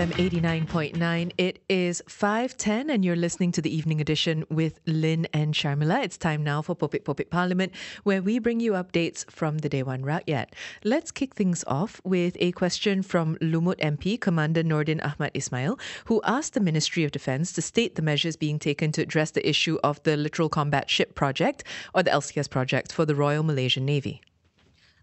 FM 89.9. It is 5.10 and you're listening to the evening edition with Lynn and Sharmila. It's time now for Popek Popek Parlimen where we bring you updates from the Dewan Rakyat. Let's kick things off with a question from Lumut MP Commander Nordin Ahmad Ismail who asked the Ministry of Defence to state the measures being taken to address the issue of the Littoral Combat Ship Project or the LCS project for the Royal Malaysian Navy.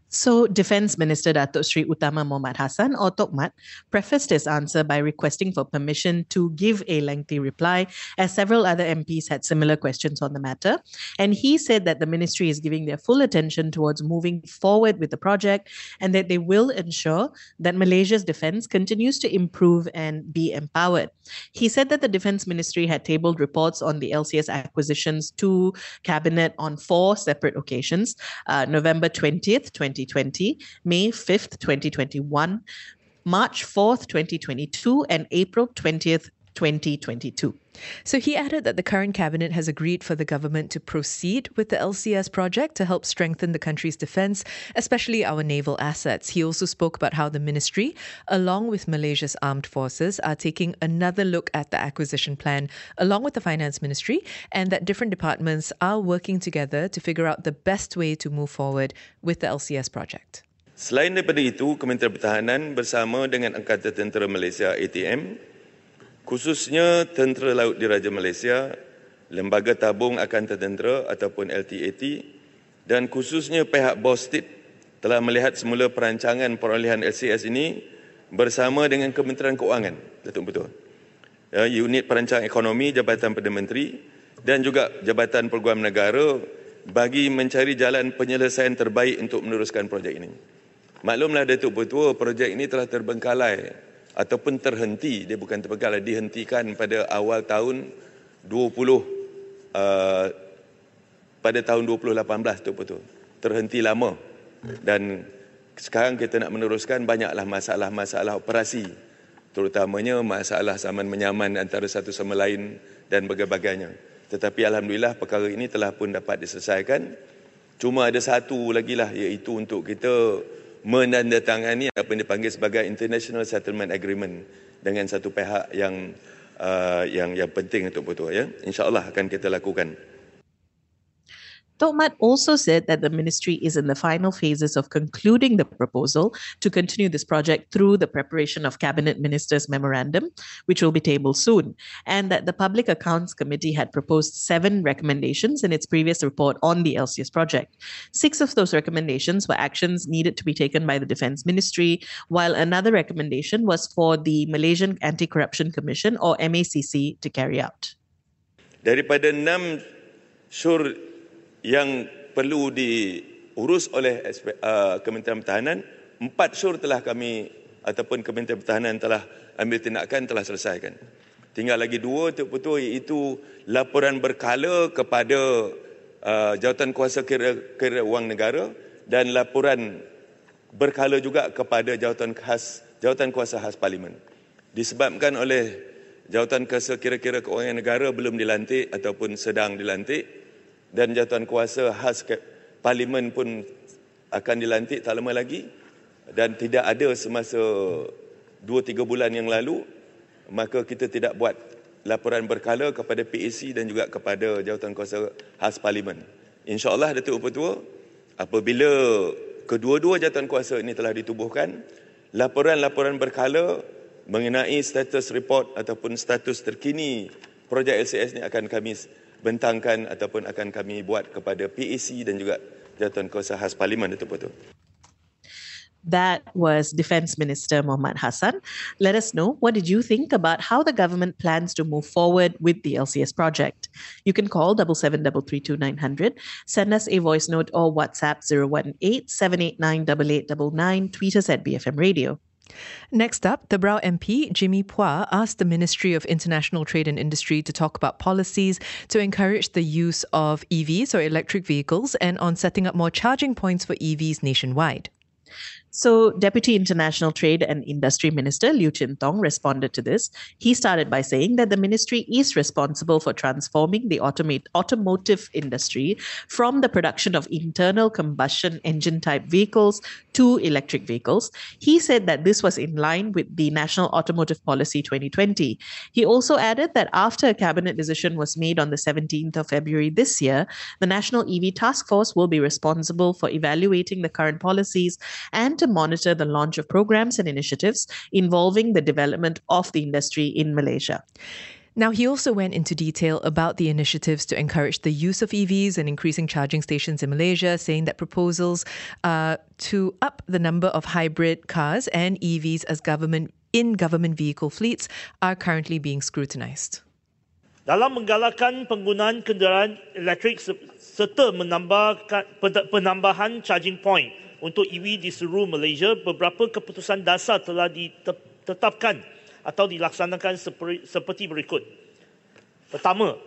So, Defence Minister Datuk Sri Utama Mohammad Hassan, or Tokmat, prefaced his answer by requesting for permission to give a lengthy reply, as several other MPs had similar questions on the matter. And he said that the ministry is giving their full attention towards moving forward with the project and that they will ensure that Malaysia's defence continues to improve and be empowered. He said that the Defence Ministry had tabled reports on the LCS acquisitions to Cabinet on four separate occasions uh, November 20th, 20. 2020, May 5th, 2021, March 4th, 2022, and April 20th, 2022. So he added that the current cabinet has agreed for the government to proceed with the LCS project to help strengthen the country's defense, especially our naval assets. He also spoke about how the ministry, along with Malaysia's armed forces, are taking another look at the acquisition plan, along with the finance ministry, and that different departments are working together to figure out the best way to move forward with the LCS project. Selain daripada itu, Kementerian Pertahanan bersama dengan Angkatan Tentera Malaysia ATM khususnya Tentera Laut Diraja Malaysia, Lembaga Tabung Akan Tentera ataupun LTAT dan khususnya pihak Bostit telah melihat semula perancangan perolehan LCS ini bersama dengan Kementerian Keuangan, Datuk Betul. Ya, unit Perancangan Ekonomi Jabatan Perdana Menteri dan juga Jabatan Peguam Negara bagi mencari jalan penyelesaian terbaik untuk meneruskan projek ini. Maklumlah Datuk Betul, projek ini telah terbengkalai ataupun terhenti dia bukan terbengkalai dihentikan pada awal tahun 20 uh, pada tahun 2018 tu betul. Terhenti lama. Dan sekarang kita nak meneruskan banyaklah masalah-masalah operasi. Terutamanya masalah zaman menyaman antara satu sama lain dan berbagai-bagainya. Tetapi alhamdulillah perkara ini telah pun dapat diselesaikan. Cuma ada satu lagi lah iaitu untuk kita menandatangani apa yang dipanggil sebagai international settlement agreement dengan satu pihak yang uh, yang yang penting untuk betul ya? Insyaallah akan kita lakukan Tokmat also said that the ministry is in the final phases of concluding the proposal to continue this project through the preparation of Cabinet Ministers' Memorandum, which will be tabled soon, and that the Public Accounts Committee had proposed seven recommendations in its previous report on the LCS project. Six of those recommendations were actions needed to be taken by the Defence Ministry, while another recommendation was for the Malaysian Anti Corruption Commission, or MACC, to carry out. Daripada enam sur yang perlu diurus oleh uh, Kementerian Pertahanan, empat sur telah kami ataupun Kementerian Pertahanan telah ambil tindakan, telah selesaikan. Tinggal lagi dua untuk betul iaitu laporan berkala kepada uh, jawatan kuasa kira, kira wang negara dan laporan berkala juga kepada jawatan khas jawatan kuasa khas parlimen. Disebabkan oleh jawatan kuasa kira-kira keuangan negara belum dilantik ataupun sedang dilantik, dan jatuhan kuasa khas parlimen pun akan dilantik tak lama lagi dan tidak ada semasa 2-3 bulan yang lalu maka kita tidak buat laporan berkala kepada PAC dan juga kepada jawatan kuasa khas parlimen. InsyaAllah Datuk Pertua apabila kedua-dua jawatan kuasa ini telah ditubuhkan laporan-laporan berkala mengenai status report ataupun status terkini projek LCS ini akan kami bentangkan ataupun akan kami buat kepada PAC dan juga Parlimen. That was Defence Minister Mohammad Hassan. Let us know what did you think about how the government plans to move forward with the LCS project. You can call double seven double three two nine hundred, send us a voice note or WhatsApp zero one eight seven eight nine double eight double nine. Tweet us at BFM Radio. Next up, Tebrau MP, Jimmy Puah, asked the Ministry of International Trade and Industry to talk about policies to encourage the use of EVs or electric vehicles and on setting up more charging points for EVs nationwide. So, Deputy International Trade and Industry Minister Liew Chin Tong responded to this. He started by saying that the ministry is responsible for transforming the automate, automotive industry from the production of internal combustion engine type vehicles to electric vehicles. He said that this was in line with the National Automotive Policy 2020. He also added that after a cabinet decision was made on the 17th of February this year, the National EV Task Force will be responsible for evaluating the current policies and to monitor the launch of programs and initiatives involving the development of the industry in Malaysia. Now, he also went into detail about the initiatives to encourage the use of EVs and increasing charging stations in Malaysia, saying that proposals uh, to up the number of hybrid cars and EVs as government in government vehicle fleets are currently being scrutinized. Dalam menggalakkan penggunaan kenderaan elektrik serta menambahkan penambahan charging point untuk EV di seluruh Malaysia, beberapa keputusan dasar telah ditetapkan atau dilaksanakan seperti berikut. Pertama,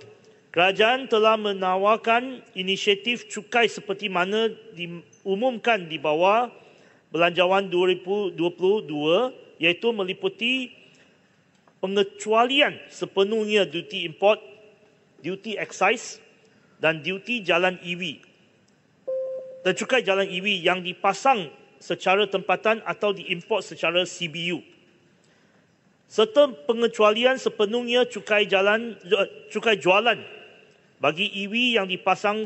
kerajaan telah menawarkan inisiatif cukai seperti mana diumumkan di bawah Belanjawan 2022 iaitu meliputi pengecualian sepenuhnya duty import, duty excise dan duty jalan EV dan cukai jalan EV yang dipasang secara tempatan atau diimport secara CBU serta pengecualian sepenuhnya cukai jalan cukai jualan bagi EV yang dipasang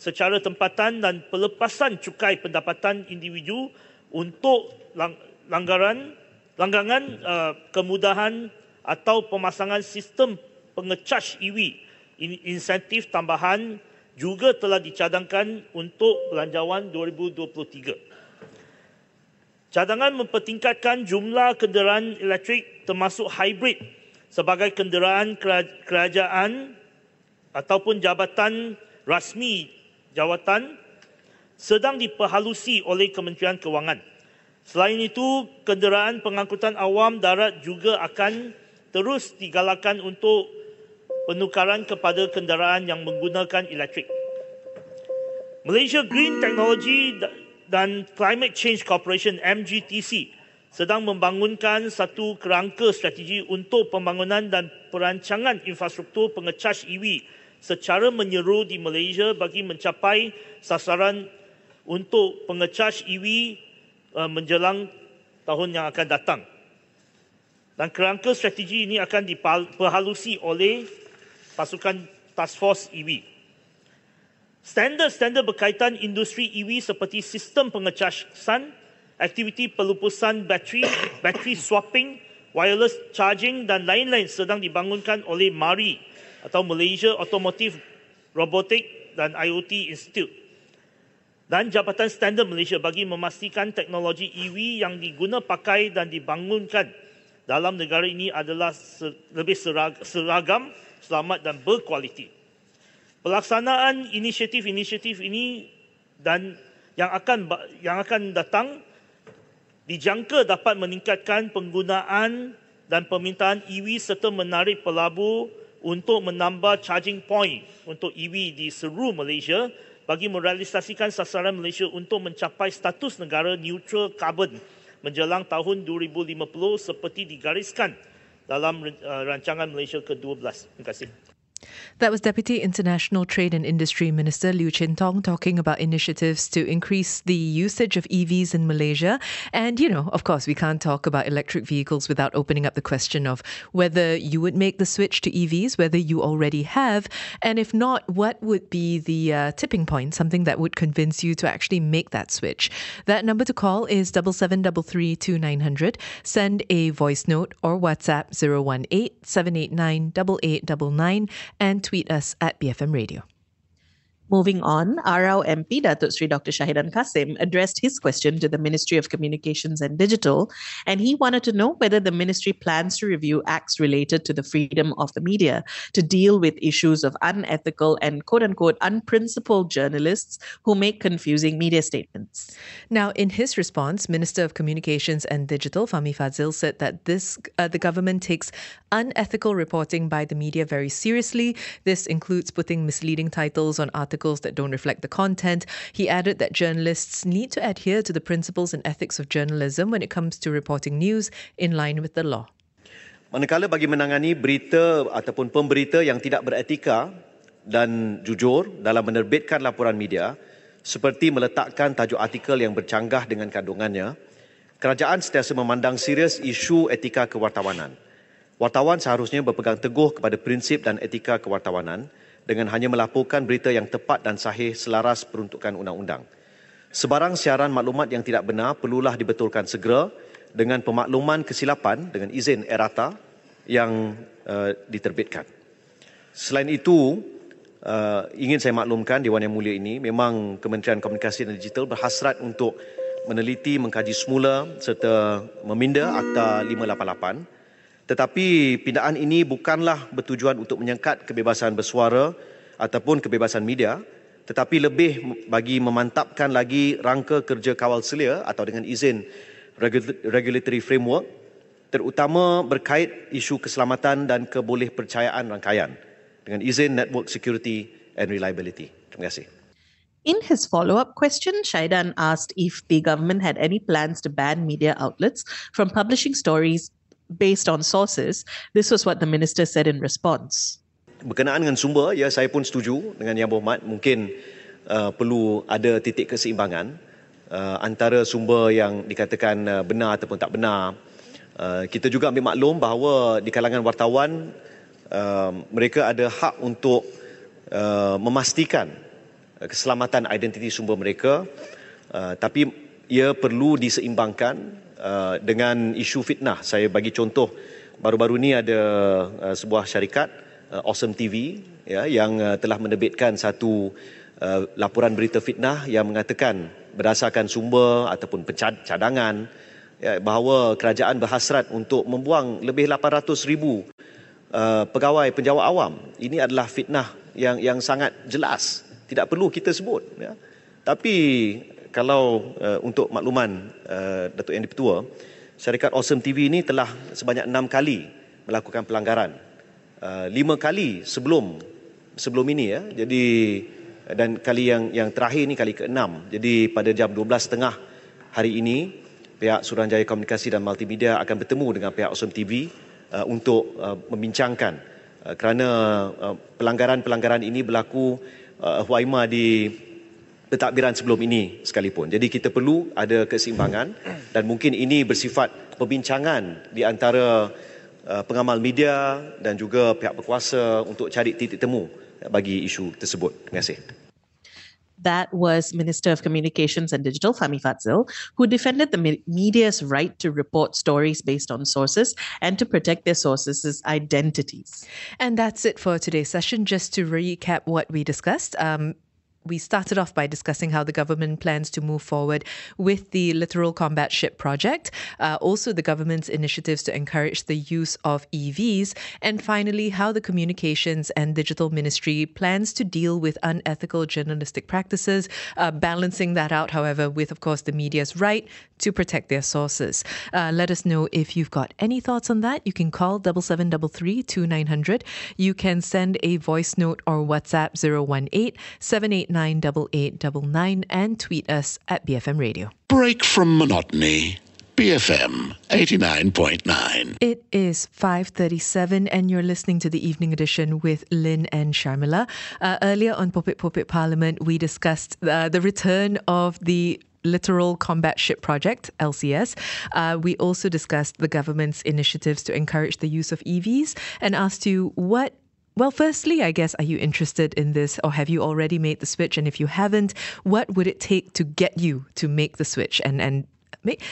secara tempatan dan pelepasan cukai pendapatan individu untuk langgaran langgangan uh, kemudahan atau pemasangan sistem pengecas EV insentif tambahan juga telah dicadangkan untuk belanjawan 2023. Cadangan mempertingkatkan jumlah kenderaan elektrik termasuk hybrid sebagai kenderaan kerajaan ataupun jabatan rasmi jawatan sedang diperhalusi oleh Kementerian Kewangan. Selain itu, kenderaan pengangkutan awam darat juga akan terus digalakkan untuk penukaran kepada kenderaan yang menggunakan elektrik. Malaysia Green Technology dan Climate Change Corporation MGTC sedang membangunkan satu kerangka strategi untuk pembangunan dan perancangan infrastruktur pengecas EV secara menyeru di Malaysia bagi mencapai sasaran untuk pengecas EV uh, menjelang tahun yang akan datang. Dan kerangka strategi ini akan diperhalusi oleh pasukan Task Force EV. Standard-standard berkaitan industri EV seperti sistem pengecasan, aktiviti pelupusan bateri, bateri swapping, wireless charging dan lain-lain sedang dibangunkan oleh MARI atau Malaysia Automotive Robotic dan IoT Institute dan Jabatan Standard Malaysia bagi memastikan teknologi EV yang diguna pakai dan dibangunkan dalam negara ini adalah lebih seragam, selamat dan berkualiti. Pelaksanaan inisiatif-inisiatif ini dan yang akan yang akan datang dijangka dapat meningkatkan penggunaan dan permintaan EV serta menarik pelabur untuk menambah charging point untuk EV di seluruh Malaysia bagi merealisasikan sasaran Malaysia untuk mencapai status negara neutral carbon menjelang tahun 2050 seperti digariskan dalam uh, rancangan Malaysia ke-12. Terima kasih. That was Deputy International Trade and Industry Minister Liew Chin Tong talking about initiatives to increase the usage of EVs in Malaysia. And, you know, of course, we can't talk about electric vehicles without opening up the question of whether you would make the switch to EVs, whether you already have, and if not, what would be the uh, tipping point, something that would convince you to actually make that switch. That number to call is double seven double three two nine hundred. Send a voice note or WhatsApp 018 789 8899 and tweet us at BFM Radio. Moving on, Arau MP Datuk Sri Dr. Shahidan Kasim addressed his question to the Ministry of Communications and Digital, and he wanted to know whether the ministry plans to review acts related to the freedom of the media to deal with issues of unethical and quote unquote unprincipled journalists who make confusing media statements. Now, in his response, Minister of Communications and Digital Fahmi Fadzil said that this uh, the government takes unethical reporting by the media very seriously. This includes putting misleading titles on articles that don't reflect the content. He added that journalists need to adhere to the principles and ethics of journalism when it comes to reporting news in line with the law. Manakala bagi menangani berita ataupun pemberita yang tidak beretika dan jujur dalam menerbitkan laporan media seperti meletakkan tajuk artikel yang bercanggah dengan kandungannya, kerajaan sentiasa memandang serius isu etika kewartawanan. Wartawan seharusnya berpegang teguh kepada prinsip dan etika kewartawanan dengan hanya melaporkan berita yang tepat dan sahih selaras peruntukan undang-undang. Sebarang siaran maklumat yang tidak benar perlulah dibetulkan segera dengan pemakluman kesilapan dengan izin erata yang uh, diterbitkan. Selain itu, uh, ingin saya maklumkan Dewan Yang Mulia ini memang Kementerian Komunikasi dan Digital berhasrat untuk meneliti, mengkaji semula serta meminda Akta 588. Tetapi pindaan ini bukanlah bertujuan untuk menyengkat kebebasan bersuara ataupun kebebasan media, tetapi lebih bagi memantapkan lagi rangka kerja kawal selia atau dengan izin regulatory framework terutama berkait isu keselamatan dan kebolehpercayaan rangkaian dengan izin network security and reliability. Terima kasih. In his follow-up question, Shaidan asked if the government had any plans to ban media outlets from publishing stories based on sources. This was what the minister said in response. Berkenaan dengan sumber, ya saya pun setuju dengan Yang Berhormat. Mungkin uh, perlu ada titik keseimbangan uh, antara sumber yang dikatakan uh, benar ataupun tak benar. Uh, kita juga ambil maklum bahawa di kalangan wartawan uh, mereka ada hak untuk uh, memastikan uh, keselamatan identiti sumber mereka uh, tapi ia perlu diseimbangkan uh, dengan isu fitnah. Saya bagi contoh baru-baru ni ada uh, sebuah syarikat uh, Awesome TV ya yang uh, telah menerbitkan satu uh, laporan berita fitnah yang mengatakan berdasarkan sumber ataupun cadangan ya, bahawa kerajaan berhasrat untuk membuang lebih 800 ribu uh, pegawai penjawat awam. Ini adalah fitnah yang yang sangat jelas. Tidak perlu kita sebut. Ya. Tapi kalau uh, untuk makluman uh, Datuk Yang Dipertua, syarikat Awesome TV ini telah sebanyak enam kali melakukan pelanggaran. Uh, lima kali sebelum sebelum ini ya. Jadi dan kali yang yang terakhir ni kali ke-6. Jadi pada jam 12.30 hari ini pihak Suruhanjaya Komunikasi dan Multimedia akan bertemu dengan pihak Awesome TV uh, untuk uh, membincangkan uh, kerana uh, pelanggaran-pelanggaran ini berlaku uh, huaima di pentadbiran sebelum ini sekalipun. Jadi kita perlu ada keseimbangan dan mungkin ini bersifat perbincangan di antara uh, pengamal media dan juga pihak berkuasa untuk cari titik temu bagi isu tersebut. Terima kasih. That was Minister of Communications and Digital, Fahmi Fadzil, who defended the media's right to report stories based on sources and to protect their sources' identities. And that's it for today's session. Just to recap what we discussed, um, we started off by discussing how the government plans to move forward with the littoral combat ship project, uh, also the government's initiatives to encourage the use of EVs, and finally, how the communications and digital ministry plans to deal with unethical journalistic practices, uh, balancing that out, however, with, of course, the media's right to protect their sources. Uh, let us know if you've got any thoughts on that. You can call 7733 2900. You can send a voice note or WhatsApp 018 789 and tweet us at BFM Radio. Break from monotony. BFM 89.9. It is 5.37 and you're listening to the evening edition with Lynn and Sharmila. Uh, earlier on Popek Popek Parlimen, we discussed uh, the return of the Littoral Combat Ship Project, LCS. Uh, we also discussed the government's initiatives to encourage the use of EVs and asked you what well, firstly, I guess, are you interested in this or have you already made the switch? And if you haven't, what would it take to get you to make the switch and, and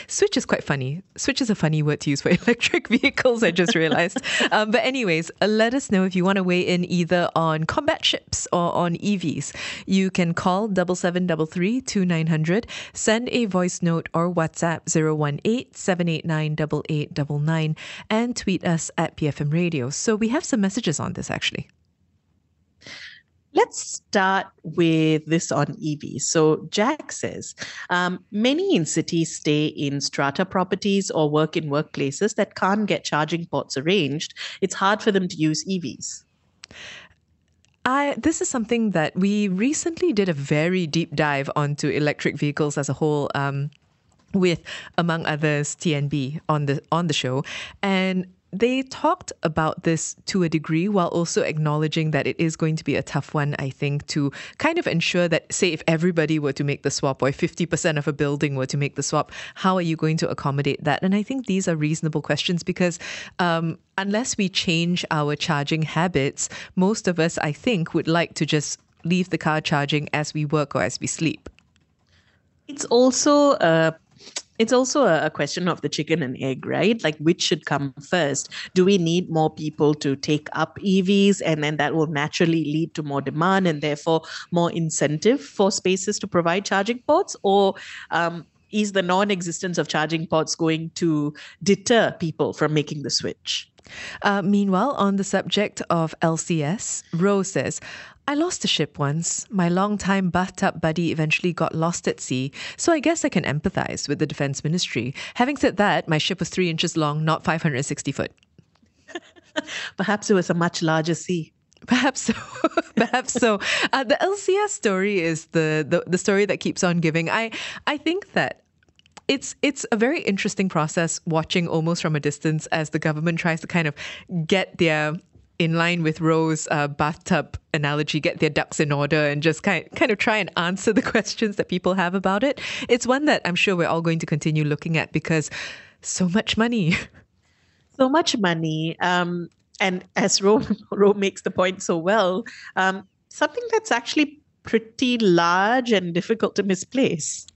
Switch is quite funny. Switch is a funny word to use for electric vehicles, I just realized. um, but, anyways, uh, let us know if you want to weigh in either on combat ships or on EVs. You can call 7733 2900, send a voice note or WhatsApp 018 789 8899, and tweet us at BFM Radio. So, we have some messages on this actually. Let's start with this on EV. So, Jack says um, many in cities stay in strata properties or work in workplaces that can't get charging ports arranged. It's hard for them to use EVs. I this is something that we recently did a very deep dive onto electric vehicles as a whole. Um, with, among others, TNB on the on the show, and they talked about this to a degree while also acknowledging that it is going to be a tough one, I think, to kind of ensure that, say, if everybody were to make the swap or if 50% of a building were to make the swap, how are you going to accommodate that? And I think these are reasonable questions because um, unless we change our charging habits, most of us, I think, would like to just leave the car charging as we work or as we sleep. It's also a it's also a, question of the chicken and egg, right? Like which should come first? Do we need more people to take up EVs and then that will naturally lead to more demand and therefore more incentive for spaces to provide charging ports? Or um, is the non existence of charging ports going to deter people from making the switch? Uh, meanwhile, on the subject of LCS, Rose says, I lost a ship once. My long-time bathtub buddy eventually got lost at sea, so I guess I can empathize with the Defense Ministry. Having said that, my ship was three inches long, not 560 foot. Perhaps it was a much larger sea. Perhaps so. Perhaps so. Uh, the LCS story is the, the the story that keeps on giving. I I think that it's it's a very interesting process watching almost from a distance as the government tries to kind of get their in line with Rose's uh, bathtub analogy, get their ducks in order and just kind kind of try and answer the questions that people have about it. It's one that I'm sure we're all going to continue looking at because so much money. So much money. Um, and as Ro, makes the point so well, um, something that's actually pretty large and difficult to misplace.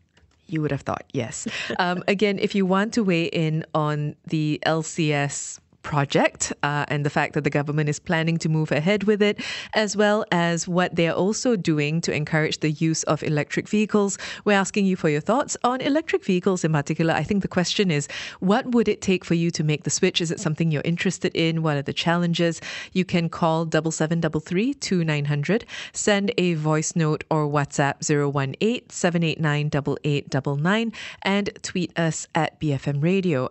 You would have thought, yes. Um, again, if you want to weigh in on the LCS project uh, and the fact that the government is planning to move ahead with it, as well as what they're also doing to encourage the use of electric vehicles. We're asking you for your thoughts on electric vehicles in particular. I think the question is what would it take for you to make the switch? Is it something you're interested in? What are the challenges? You can call 7733 2900, send a voice note or WhatsApp 018 789 8899, and tweet us at BFM Radio.